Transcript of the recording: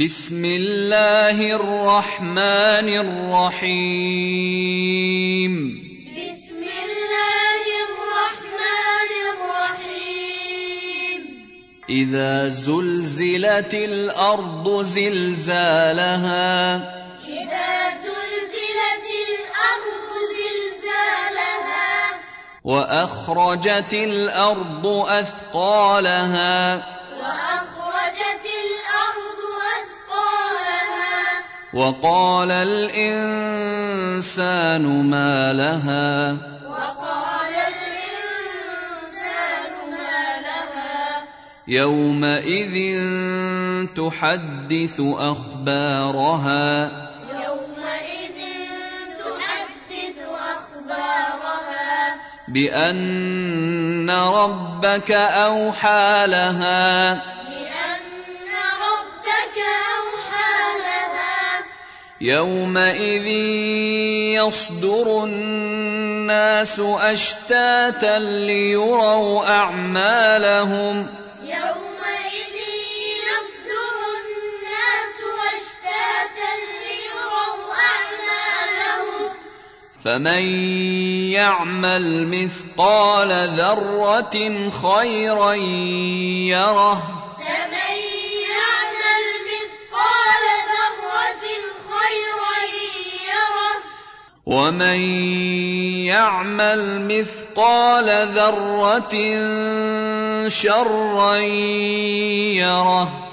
بسم الله الرحمن الرحيم. بسم الله الرحمن الرحيم. إذا زلزلت الأرض زلزالها. إذا زلزلت الأرض زلزالها. وأخرجت الأرض أثقالها. وأخرجت وقال الإنسان ما لها. وقال الإنسان ما لها. يومئذ تحدث أخبارها. يومئذ تحدث أخبارها. بأن ربك أوحى لها. بأن ربك أوحى لها يومئذ يصدر الناس اشتاتا ليروا اعمالهم يومئذ يصدر الناس أشتاتا ليروا أعمالهم فمن يعمل مثقال ذره خيرا يره ومن يعمل مثقال ذره شرا يره